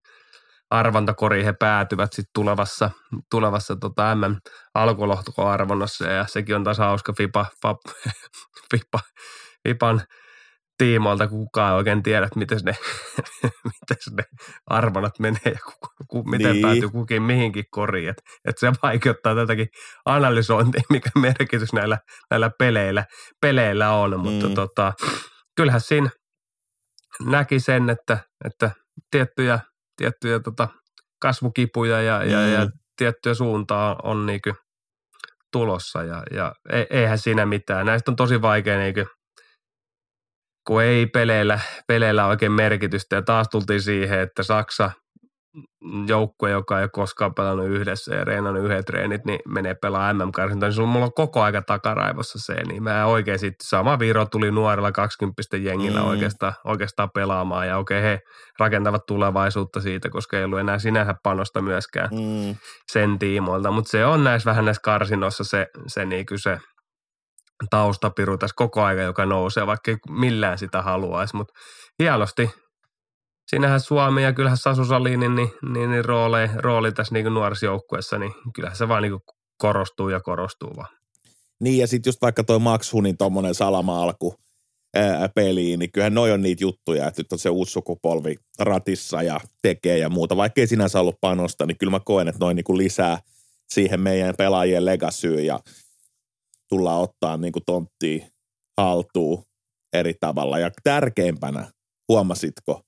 arvontakoriin he päätyvät sitten tulevassa, tulevassa tota MM-alkulohtokoarvonnassa ja sekin on taas hauska FIPA, FAP, FIPA, FIPAn tiimoilta, kukaan ei oikein tiedä, miten ne, miten ne arvonat menee ja ku, miten niin. päätyy kukin mihinkin koriin. Et, et se vaikeuttaa tätäkin analysointia, mikä merkitys näillä, näillä peleillä, peleillä on. Mutta mm. tota, kyllähän siinä näki sen, että, että tiettyjä, tiettyjä tota kasvukipuja ja, mm. ja, ja mm. tiettyjä suuntaa on niinku tulossa ja, ja e, eihän siinä mitään. Näistä on tosi vaikea niinku – kun ei peleillä, peleillä oikein merkitystä. Ja taas tultiin siihen, että Saksa joukkue, joka ei ole koskaan pelannut yhdessä ja reenannut yhdet treenit, niin menee pelaa MM-karsinta, niin mulla on koko aika takaraivossa se, niin mä oikein sitten, sama Viro tuli nuorella 20 jengillä mm. oikeastaan, oikeastaan pelaamaan, ja okei he rakentavat tulevaisuutta siitä, koska ei ollut enää sinänsä panosta myöskään mm. sen tiimoilta, mutta se on näissä vähän näissä karsinoissa se, se, niin se taustapiru tässä koko aika, joka nousee, vaikka ei millään sitä haluaisi, mutta hienosti. Siinähän Suomi ja kyllähän Sasu Salinin niin, niin, niin rooli, rooli tässä niin nuorissa joukkueessa, niin kyllähän se vaan niin korostuu ja korostuu vaan. Niin ja sitten just vaikka toi Max Hunin tuommoinen salama-alku ää, peliin, niin kyllähän noi on niitä juttuja, että nyt on se uusi sukupolvi ratissa ja tekee ja muuta. Vaikka ei sinänsä ollut panosta, niin kyllä mä koen, että noin niin lisää siihen meidän pelaajien legasyyn ja – tullaan ottaa niin kuin tonttia haltuun eri tavalla. Ja tärkeimpänä, huomasitko,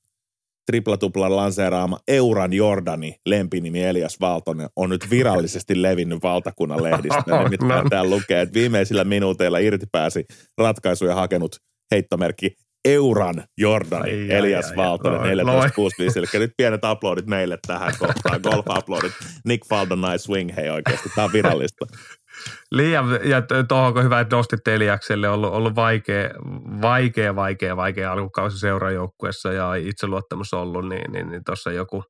triplatuplan lanseeraama Euran Jordani lempinimi Elias Valtonen on nyt virallisesti levinnyt valtakunnan lehdistä. Nimittäin no. täällä lukee, että viimeisillä minuuteilla irti pääsi ratkaisuja hakenut heittomerkki Euran Jordani, ai, Elias ai, Valtonen, 14.65. Eli nyt pienet aplodit meille tähän kohtaan, golf-aplodit. Nick Faldon, nice swing, hei oikeasti, tämä on virallista. Liian, ja tuohon hyvä, että nostitte Eliakselle, ollut, ollut vaikea, vaikea, vaikea, vaikea alkukausi seurajoukkuessa ja itseluottamus ollut, niin, niin, niin tuossa joku,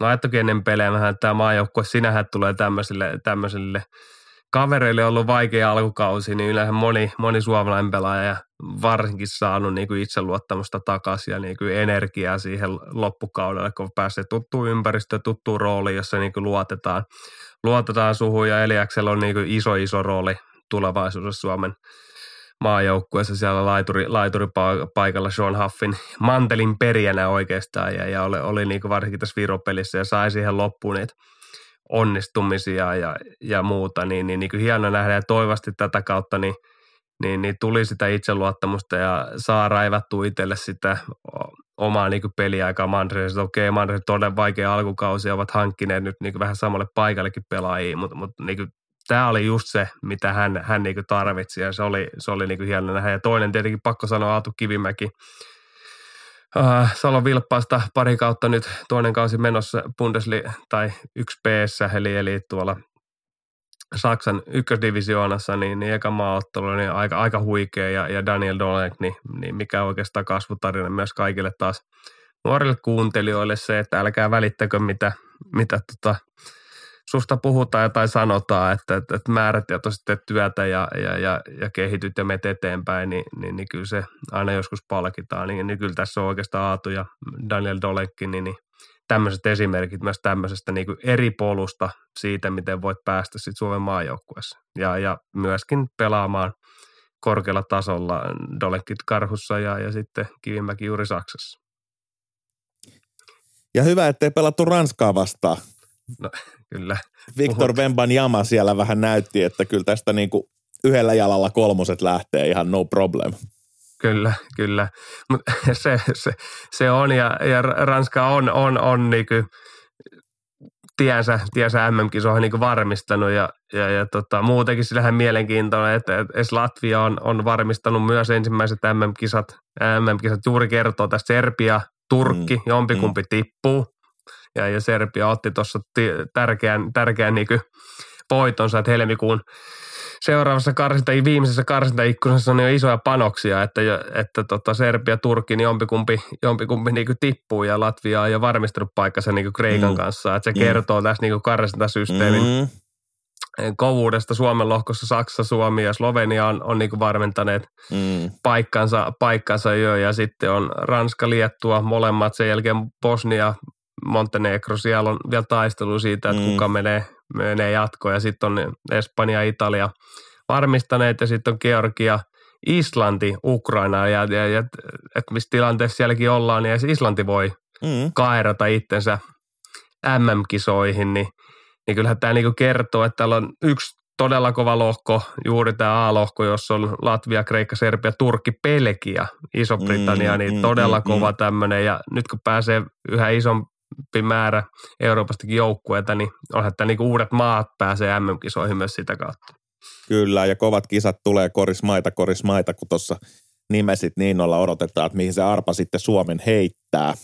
laittokin ennen pelejä vähän, että tämä maajoukkue sinähän tulee tämmöisille, tämmöisille kavereille ollut vaikea alkukausi, niin yleensä moni, moni suomalainen pelaaja varsinkin saanut niin kuin itseluottamusta takaisin ja niin kuin energiaa siihen loppukaudelle, kun pääsee tuttuun ympäristöön, tuttuun rooliin, jossa niin kuin luotetaan, luotetaan suhun ja Eliaksella on niin iso, iso rooli tulevaisuudessa Suomen maajoukkueessa siellä laituri, paikalla Sean Huffin mantelin perijänä oikeastaan. Ja, ja oli, oli niin varsinkin tässä Viropelissä ja sai siihen loppuun niitä onnistumisia ja, ja muuta, niin, niin, niin kuin hieno nähdä. Ja toivasti tätä kautta niin, niin, niin tuli sitä itseluottamusta ja saa raivattua itselle sitä omaa niin kuin peliaikaa Manchester. Okei, okay, Manchester todella vaikea alkukausi ovat hankkineet nyt niin kuin vähän samalle paikallekin pelaajia, mutta, mutta niin kuin tämä oli just se, mitä hän, hän niin kuin tarvitsi ja se oli, se oli niin kuin hieno nähdä. Ja toinen tietenkin pakko sanoa Aatu Kivimäki, Uh, Salon Vilppaasta pari kautta nyt toinen kausi menossa Bundesli tai 1 p eli, eli tuolla Saksan ykkösdivisioonassa, niin, niin eka maaottelu niin aika, aika huikea ja, ja Daniel Dolek, niin, niin mikä oikeastaan kasvutarina myös kaikille taas nuorille kuuntelijoille se, että älkää välittäkö mitä, mitä tota, susta puhutaan tai sanotaan, että, että, että määrätietoisesti työtä ja, ja, ja, ja kehityt ja menet eteenpäin, niin, niin, niin kyllä se aina joskus palkitaan. Niin, niin kyllä tässä on oikeastaan Aatu ja Daniel Dolekki, niin, niin tämmöiset esimerkit myös tämmöisestä niin kuin eri polusta siitä, miten voit päästä sitten Suomen maajoukkueessa. Ja, ja myöskin pelaamaan korkealla tasolla Dolekit Karhussa ja, ja sitten Kivimäki juuri Saksassa. Ja hyvä, ettei pelattu Ranskaa vastaan. No, kyllä. Victor Vemban jama siellä vähän näytti, että kyllä tästä niin kuin yhdellä jalalla kolmoset lähtee ihan no problem. Kyllä, kyllä. Mutta se, se, se, on ja, ja Ranska on, on, on niinku tiensä, tiensä MM-kisoihin niin varmistanut ja, ja, ja tota, muutenkin sillähän mielenkiintoinen, että, että Latvia on, on varmistanut myös ensimmäiset MM-kisat. MM-kisat juuri kertoo tästä Serbia, Turkki, mm, jompikumpi mm. tippuu ja, ja Serbia otti tuossa tärkeän, tärkeän niin voitonsa, että helmikuun seuraavassa karsinta, viimeisessä karsintaikkunassa on jo isoja panoksia, että, että tota Serbia, Turkki, niin jompikumpi, jompikumpi niin tippuu ja Latvia on jo varmistanut paikkansa niin Kreikan mm. kanssa. Että se mm. kertoo tässä niin karsintasysteemin mm. kovuudesta Suomen lohkossa Saksa, Suomi ja Slovenia on, on niin varmentaneet mm. paikkansa, paikkansa jo ja sitten on Ranska, Liettua, molemmat, sen jälkeen Bosnia, Montenegro, siellä on vielä taistelu siitä, että mm. kuka menee, menee jatkoon ja sitten on Espanja, Italia varmistaneet ja sitten on Georgia, Islanti, Ukraina ja, ja, ja että missä tilanteessa sielläkin ollaan, niin Islanti voi mm. kaerata itsensä MM-kisoihin, niin, niin kyllähän tämä niinku kertoo, että täällä on yksi todella kova lohko, juuri tämä A-lohko, jossa on Latvia, Kreikka, Serbia, Turkki, Pelkia, Iso-Britannia, mm, niin mm, todella mm, kova mm. tämmöinen. Ja nyt kun pääsee yhä ison, määrä Euroopastakin joukkueita, niin onhan tämä niinku uudet maat pääsee MM-kisoihin myös sitä kautta. Kyllä, ja kovat kisat tulee korismaita, korismaita, kun tuossa nimesit niin olla odotetaan, että mihin se arpa sitten Suomen heittää.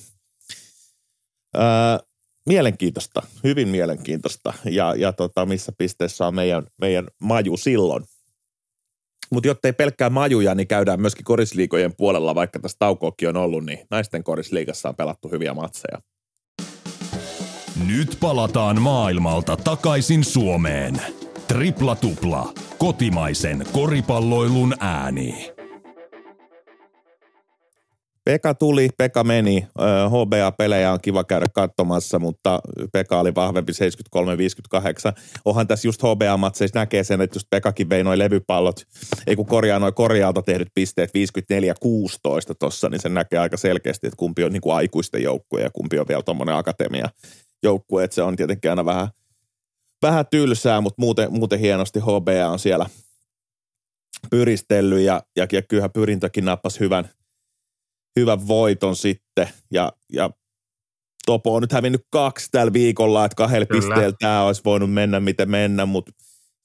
Öö, mielenkiintoista, hyvin mielenkiintoista, ja, ja tota, missä pisteessä on meidän, meidän maju silloin. Mutta jottei pelkkää majuja, niin käydään myöskin korisliikojen puolella, vaikka tässä taukoakin on ollut, niin naisten korisliigassa on pelattu hyviä matseja. Nyt palataan maailmalta takaisin Suomeen. Tripla tupla. Kotimaisen koripalloilun ääni. Pekka tuli, Pekka meni. HBA-pelejä on kiva käydä katsomassa, mutta Pekka oli vahvempi 73-58. Onhan tässä just HBA-matseissa näkee sen, että just Pekakin vei noin levypallot, ei kun korjaa noin korjaalta tehdyt pisteet 54-16 tossa, niin se näkee aika selkeästi, että kumpi on niin kuin aikuisten joukkue ja kumpi on vielä tuommoinen akatemia joukkue, että se on tietenkin aina vähän, vähän tylsää, mutta muuten, muuten hienosti HBA on siellä pyristellyt ja, ja, ja kyllähän pyrintökin nappasi hyvän, hyvän voiton sitten ja, ja Topo on nyt hävinnyt kaksi tällä viikolla, että kahdella pisteellä tämä olisi voinut mennä miten mennä, mutta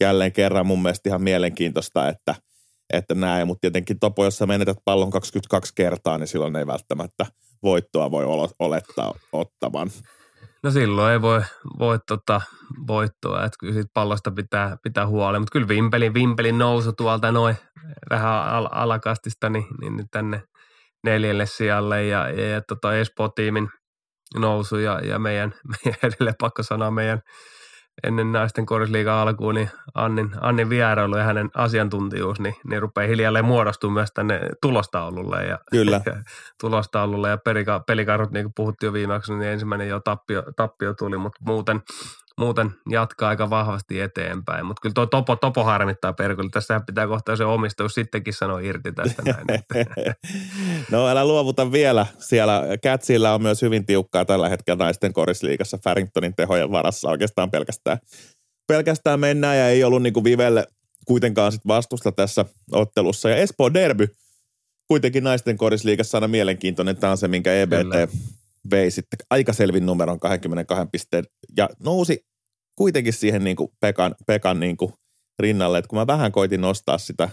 jälleen kerran mun mielestä ihan mielenkiintoista, että, että näin. Mutta tietenkin Topo, jos sä menetät pallon 22 kertaa, niin silloin ei välttämättä voittoa voi olettaa ottavan. No silloin ei voi, voi tota, voittoa, että kyllä siitä pallosta pitää, pitää huoli. Mutta kyllä Vimpelin, Vimpelin nousu tuolta noin vähän al- alakastista niin, niin tänne neljälle sijalle ja, ja, ja tota Espoo-tiimin nousu ja, ja meidän, meidän edelleen pakko sanoa meidän ennen naisten korisliigan alkuun, niin Annin, Annin vierailu ja hänen asiantuntijuus, niin, niin rupeaa hiljalleen muodostumaan myös tänne tulostaululle. Ja, Kyllä. Ja, tulostaululle ja pelika, pelikarut, niin kuin puhuttiin jo viimeksi, niin ensimmäinen jo tappio, tappio tuli, mutta muuten, muuten jatkaa aika vahvasti eteenpäin. Mutta kyllä tuo Topo, topo harmittaa perkulle. Tässä pitää kohtaa se omistajuus sittenkin sanoa irti tästä näin. no älä luovuta vielä. Siellä Kätsillä on myös hyvin tiukkaa tällä hetkellä naisten korisliigassa Farringtonin tehojen varassa oikeastaan pelkästään. Pelkästään mennään ja ei ollut niinku Vivelle kuitenkaan sit vastusta tässä ottelussa. Ja Espoo Derby, kuitenkin naisten korisliigassa aina mielenkiintoinen. Tämä on se, minkä EBT Kyllä. Vei sitten aika selvin numeron 22 pisteen ja nousi kuitenkin siihen niin kuin Pekan, Pekan niin kuin rinnalle, että kun mä vähän koitin nostaa sitä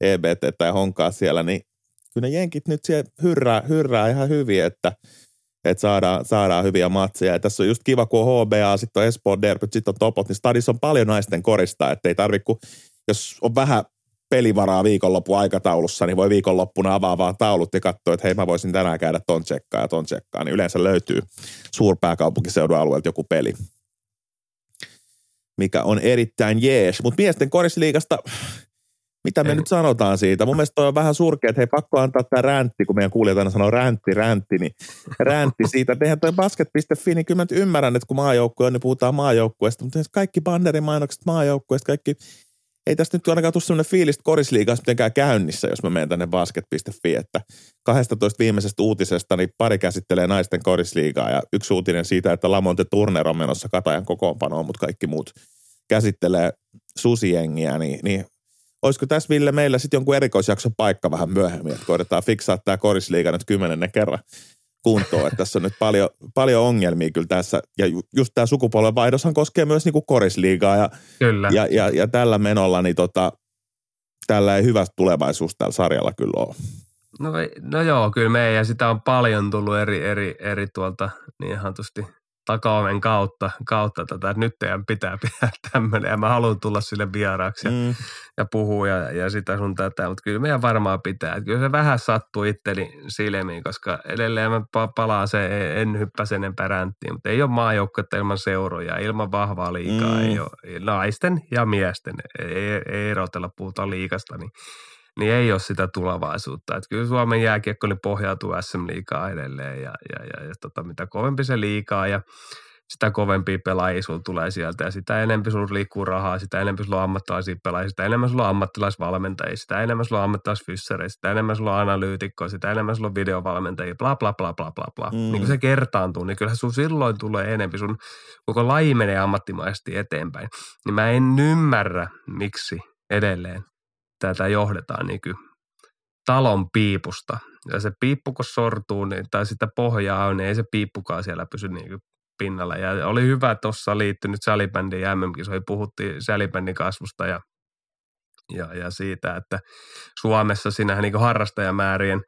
EBT tai honkaa siellä, niin kyllä ne jenkit nyt siellä hyrrää, hyrrää ihan hyvin, että, että saadaan, saadaan hyviä matseja. Ja tässä on just kiva, kun on HBA, sitten on Espoo Derby, sitten on Topot, niin stadissa on paljon naisten korista, että ei tarvitse, jos on vähän pelivaraa viikonloppu aikataulussa, niin voi viikonloppuna avaa vaan taulut ja katsoa, että hei mä voisin tänään käydä ton tsekkaa ja ton tsekkaa, niin yleensä löytyy suurpääkaupunkiseudun alueelta joku peli, mikä on erittäin jees. Mutta miesten korisliigasta, mitä me Ei. nyt sanotaan siitä? Mun mielestä on vähän surkea, että hei pakko antaa tämä räntti, kun meidän kuulijat aina sanoo räntti, räntti, niin räntti siitä, että eihän toi basket.fi, niin kyllä mä ymmärrän, että kun maajoukkue on, niin puhutaan maajoukkueesta, mutta kaikki banderimainokset maajoukkueesta, kaikki ei tästä nyt ainakaan tule sellainen fiilis, että korisliiga mitenkään käynnissä, jos mä menen tänne basket.fi, että 12 viimeisestä uutisesta niin pari käsittelee naisten korisliigaa ja yksi uutinen siitä, että Lamonte Turner on menossa Katajan kokoonpanoon, mutta kaikki muut käsittelee susijengiä, niin, niin olisiko tässä Ville meillä sitten jonkun erikoisjakson paikka vähän myöhemmin, että koitetaan fiksaa tämä korisliiga nyt kymmenennen kerran kuntoon. Että tässä on nyt paljon, paljon ongelmia kyllä tässä. Ja just tämä sukupolvenvaihdoshan koskee myös niinku korisliigaa ja, kyllä. Ja, ja, ja, tällä menolla niin tota, tällä ei hyvä tulevaisuus tällä sarjalla kyllä ole. No, no joo, kyllä me ja sitä on paljon tullut eri, eri, eri tuolta niin ihan takaoven kautta, kautta tätä, että nyt teidän pitää pitää tämmöinen ja mä haluan tulla sille vieraaksi ja, mm. ja puhua ja, ja sitä sun tätä, mutta kyllä meidän varmaan pitää. Että kyllä se vähän sattuu itteni silmiin, koska edelleen mä palaan se, en hyppää sen ränttiin, mutta ei ole maajoukkuetta ilman seuroja, ilman vahvaa liikaa, mm. ei ole naisten ja miesten, ei, ei erotella, puhutaan liikasta, niin niin ei ole sitä tulevaisuutta. Että kyllä Suomen jääkiekko niin pohjautuu SM-liikaa edelleen ja, ja, ja, ja tota, mitä kovempi se liikaa ja sitä kovempia pelaajia sulla tulee sieltä ja sitä enemmän sulla liikkuu rahaa, sitä enemmän sulla on ammattilaisia pelaajia, sitä enemmän sulla on ammattilaisvalmentajia, sitä enemmän sulla on ammattilaisfyssereitä, sitä enemmän sulla on analyytikkoja, sitä enemmän sulla on videovalmentajia, bla bla bla bla bla bla. Mm. Niin kun se kertaantuu, niin kyllä sun silloin tulee enemmän, sun koko laji menee ammattimaisesti eteenpäin. Niin mä en ymmärrä, miksi edelleen tätä johdetaan niin kuin talon piipusta. Ja se piippu, kun sortuu, niin, tai sitä pohjaa on, niin ei se piippukaan siellä pysy niin kuin pinnalla. Ja oli hyvä, tuossa liittynyt salibändin ja MM-kisoihin. Puhuttiin salibändin kasvusta ja, ja, ja siitä, että Suomessa sinähän niin harrastajamäärien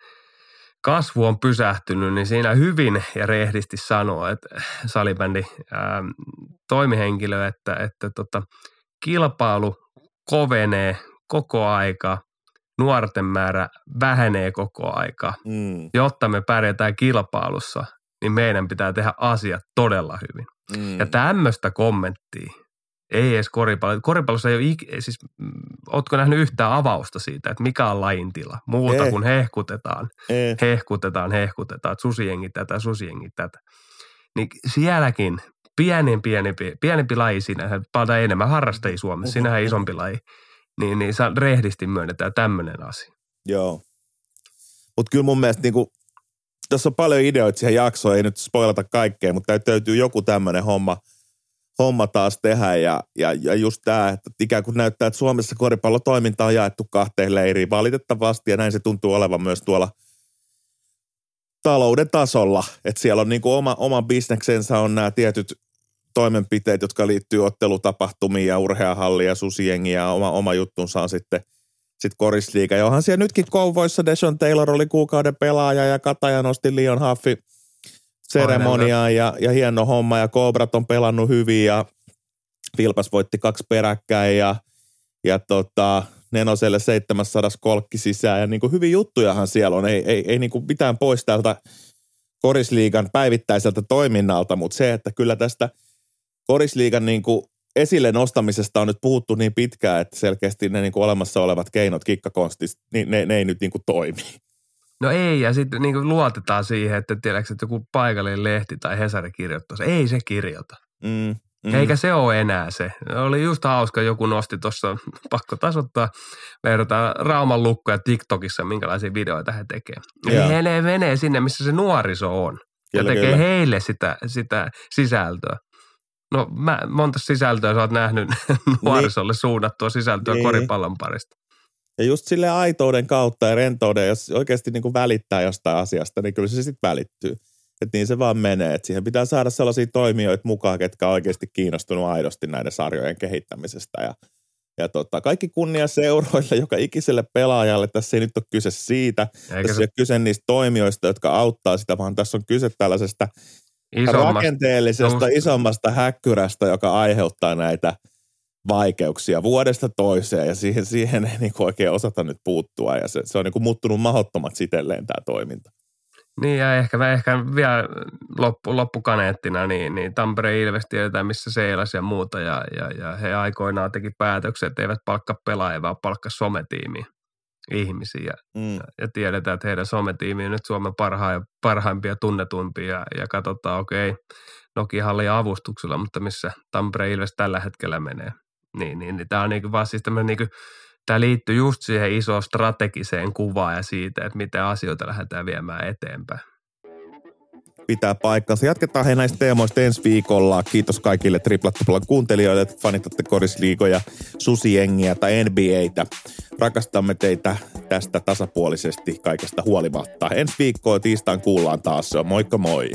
kasvu on pysähtynyt, niin siinä hyvin ja rehdisti sanoo, että salibändi ää, toimihenkilö, että, että tota, kilpailu kovenee koko aika, nuorten määrä vähenee koko aika. Mm. Jotta me pärjätään kilpailussa, niin meidän pitää tehdä asiat todella hyvin. Mm. Ja tämmöistä kommenttia ei edes koripallo. Koripallossa ei ole, ik- siis, mm, ootko nähnyt yhtään avausta siitä, että mikä on lajin tila? Muuta ei. kuin hehkutetaan, ei. hehkutetaan, hehkutetaan, että susiengi tätä, susiengi tätä. Niin sielläkin pienen pienempi, pienempi laji siinä, paljon enemmän harrastajia Suomessa, siinähän isompi laji niin, niin rehdisti myönnetään tämmöinen asia. Joo. Mutta kyllä mun mielestä niinku, tässä on paljon ideoita siihen jaksoon, ei nyt spoilata kaikkea, mutta täytyy joku tämmöinen homma, homma taas tehdä. Ja, ja, ja just tämä, että ikään kuin näyttää, että Suomessa koripallotoiminta on jaettu kahteen leiriin valitettavasti, ja näin se tuntuu olevan myös tuolla talouden tasolla. Että siellä on niinku oma, oma bisneksensä on nämä tietyt toimenpiteet, jotka liittyy ottelutapahtumiin ja urheahalliin ja susiengi ja oma, oma juttunsa on sitten sit korisliiga. Johan siellä nytkin Kouvoissa Deshaun Taylor oli kuukauden pelaaja ja Kataja nosti Leon Huffi seremoniaan ja, ja hieno homma ja Cobrat on pelannut hyvin ja Vilpas voitti kaksi peräkkäin ja, ja tota, Nenoselle 700 kolkki sisään. Ja niin kuin hyvin juttujahan siellä on, ei, ei, ei niin kuin mitään pois tältä korisliigan päivittäiseltä toiminnalta, mutta se, että kyllä tästä korisliigan niin kuin esille nostamisesta on nyt puhuttu niin pitkään, että selkeästi ne niin kuin olemassa olevat keinot kikkakonstit, niin ne, ne ei nyt niin kuin toimi. No ei, ja sitten niin luotetaan siihen, että tiedätkö, että joku paikallinen lehti tai Hesari kirjoittaa Ei se kirjoita. Mm, mm. Eikä se ole enää se. Oli just hauska, joku nosti tuossa, pakko tasottaa, verrataan Rauman lukkoja TikTokissa, minkälaisia videoita he tekee. Eli he ne menee sinne, missä se nuoriso on. Kyllä, ja tekee kyllä. heille sitä, sitä sisältöä. No mä, monta sisältöä sä oot nähnyt nuorisolle niin. suunnattua sisältöä niin. koripallon parista. Ja just sille aitouden kautta ja rentouden, jos oikeasti niin kuin välittää jostain asiasta, niin kyllä se sitten välittyy. Että niin se vaan menee. Että siihen pitää saada sellaisia toimijoita mukaan, ketkä on oikeasti kiinnostunut aidosti näiden sarjojen kehittämisestä. Ja, ja tota, kaikki kunnia seuroille, joka ikiselle pelaajalle. Tässä ei nyt ole kyse siitä. Eikä tässä se... ei ole kyse niistä toimijoista, jotka auttaa sitä, vaan tässä on kyse tällaisesta isommasta, rakenteellisesta isommasta häkkyrästä, joka aiheuttaa näitä – vaikeuksia vuodesta toiseen ja siihen, siihen ei niin oikein osata nyt puuttua ja se, se on niin kuin muuttunut mahdottomat sitelleen tämä toiminta. Niin ja ehkä, ehkä vielä loppu, loppukaneettina, niin, niin Tampere Ilves tiedetään, missä seilas ja muuta ja, ja, ja he aikoinaan teki päätökset, että eivät palkka pelaajia, vaan palkka sometiimiä ihmisiä. Mm. Ja, tiedetään, että heidän sometiimi on nyt Suomen parha, parhaimpia, tunnetumpia ja, ja katsotaan, okei, okay, Nokihalli avustuksella, mutta missä Tampere Ilves tällä hetkellä menee. Niin, niin, niin tämä on niinku vaan siis tämmöinen niinku, tämä liittyy just siihen isoon strategiseen kuvaan ja siitä, että miten asioita lähdetään viemään eteenpäin. Pitää paikkansa. Jatketaan he näistä teemoista ensi viikolla. Kiitos kaikille Triplattupulan kuuntelijoille, että fanitatte korisliigoja, susiengiä tai NBAtä. Rakastamme teitä tästä tasapuolisesti kaikesta huolimatta. Ensi viikkoa tiistain kuullaan taas. Moikka moi!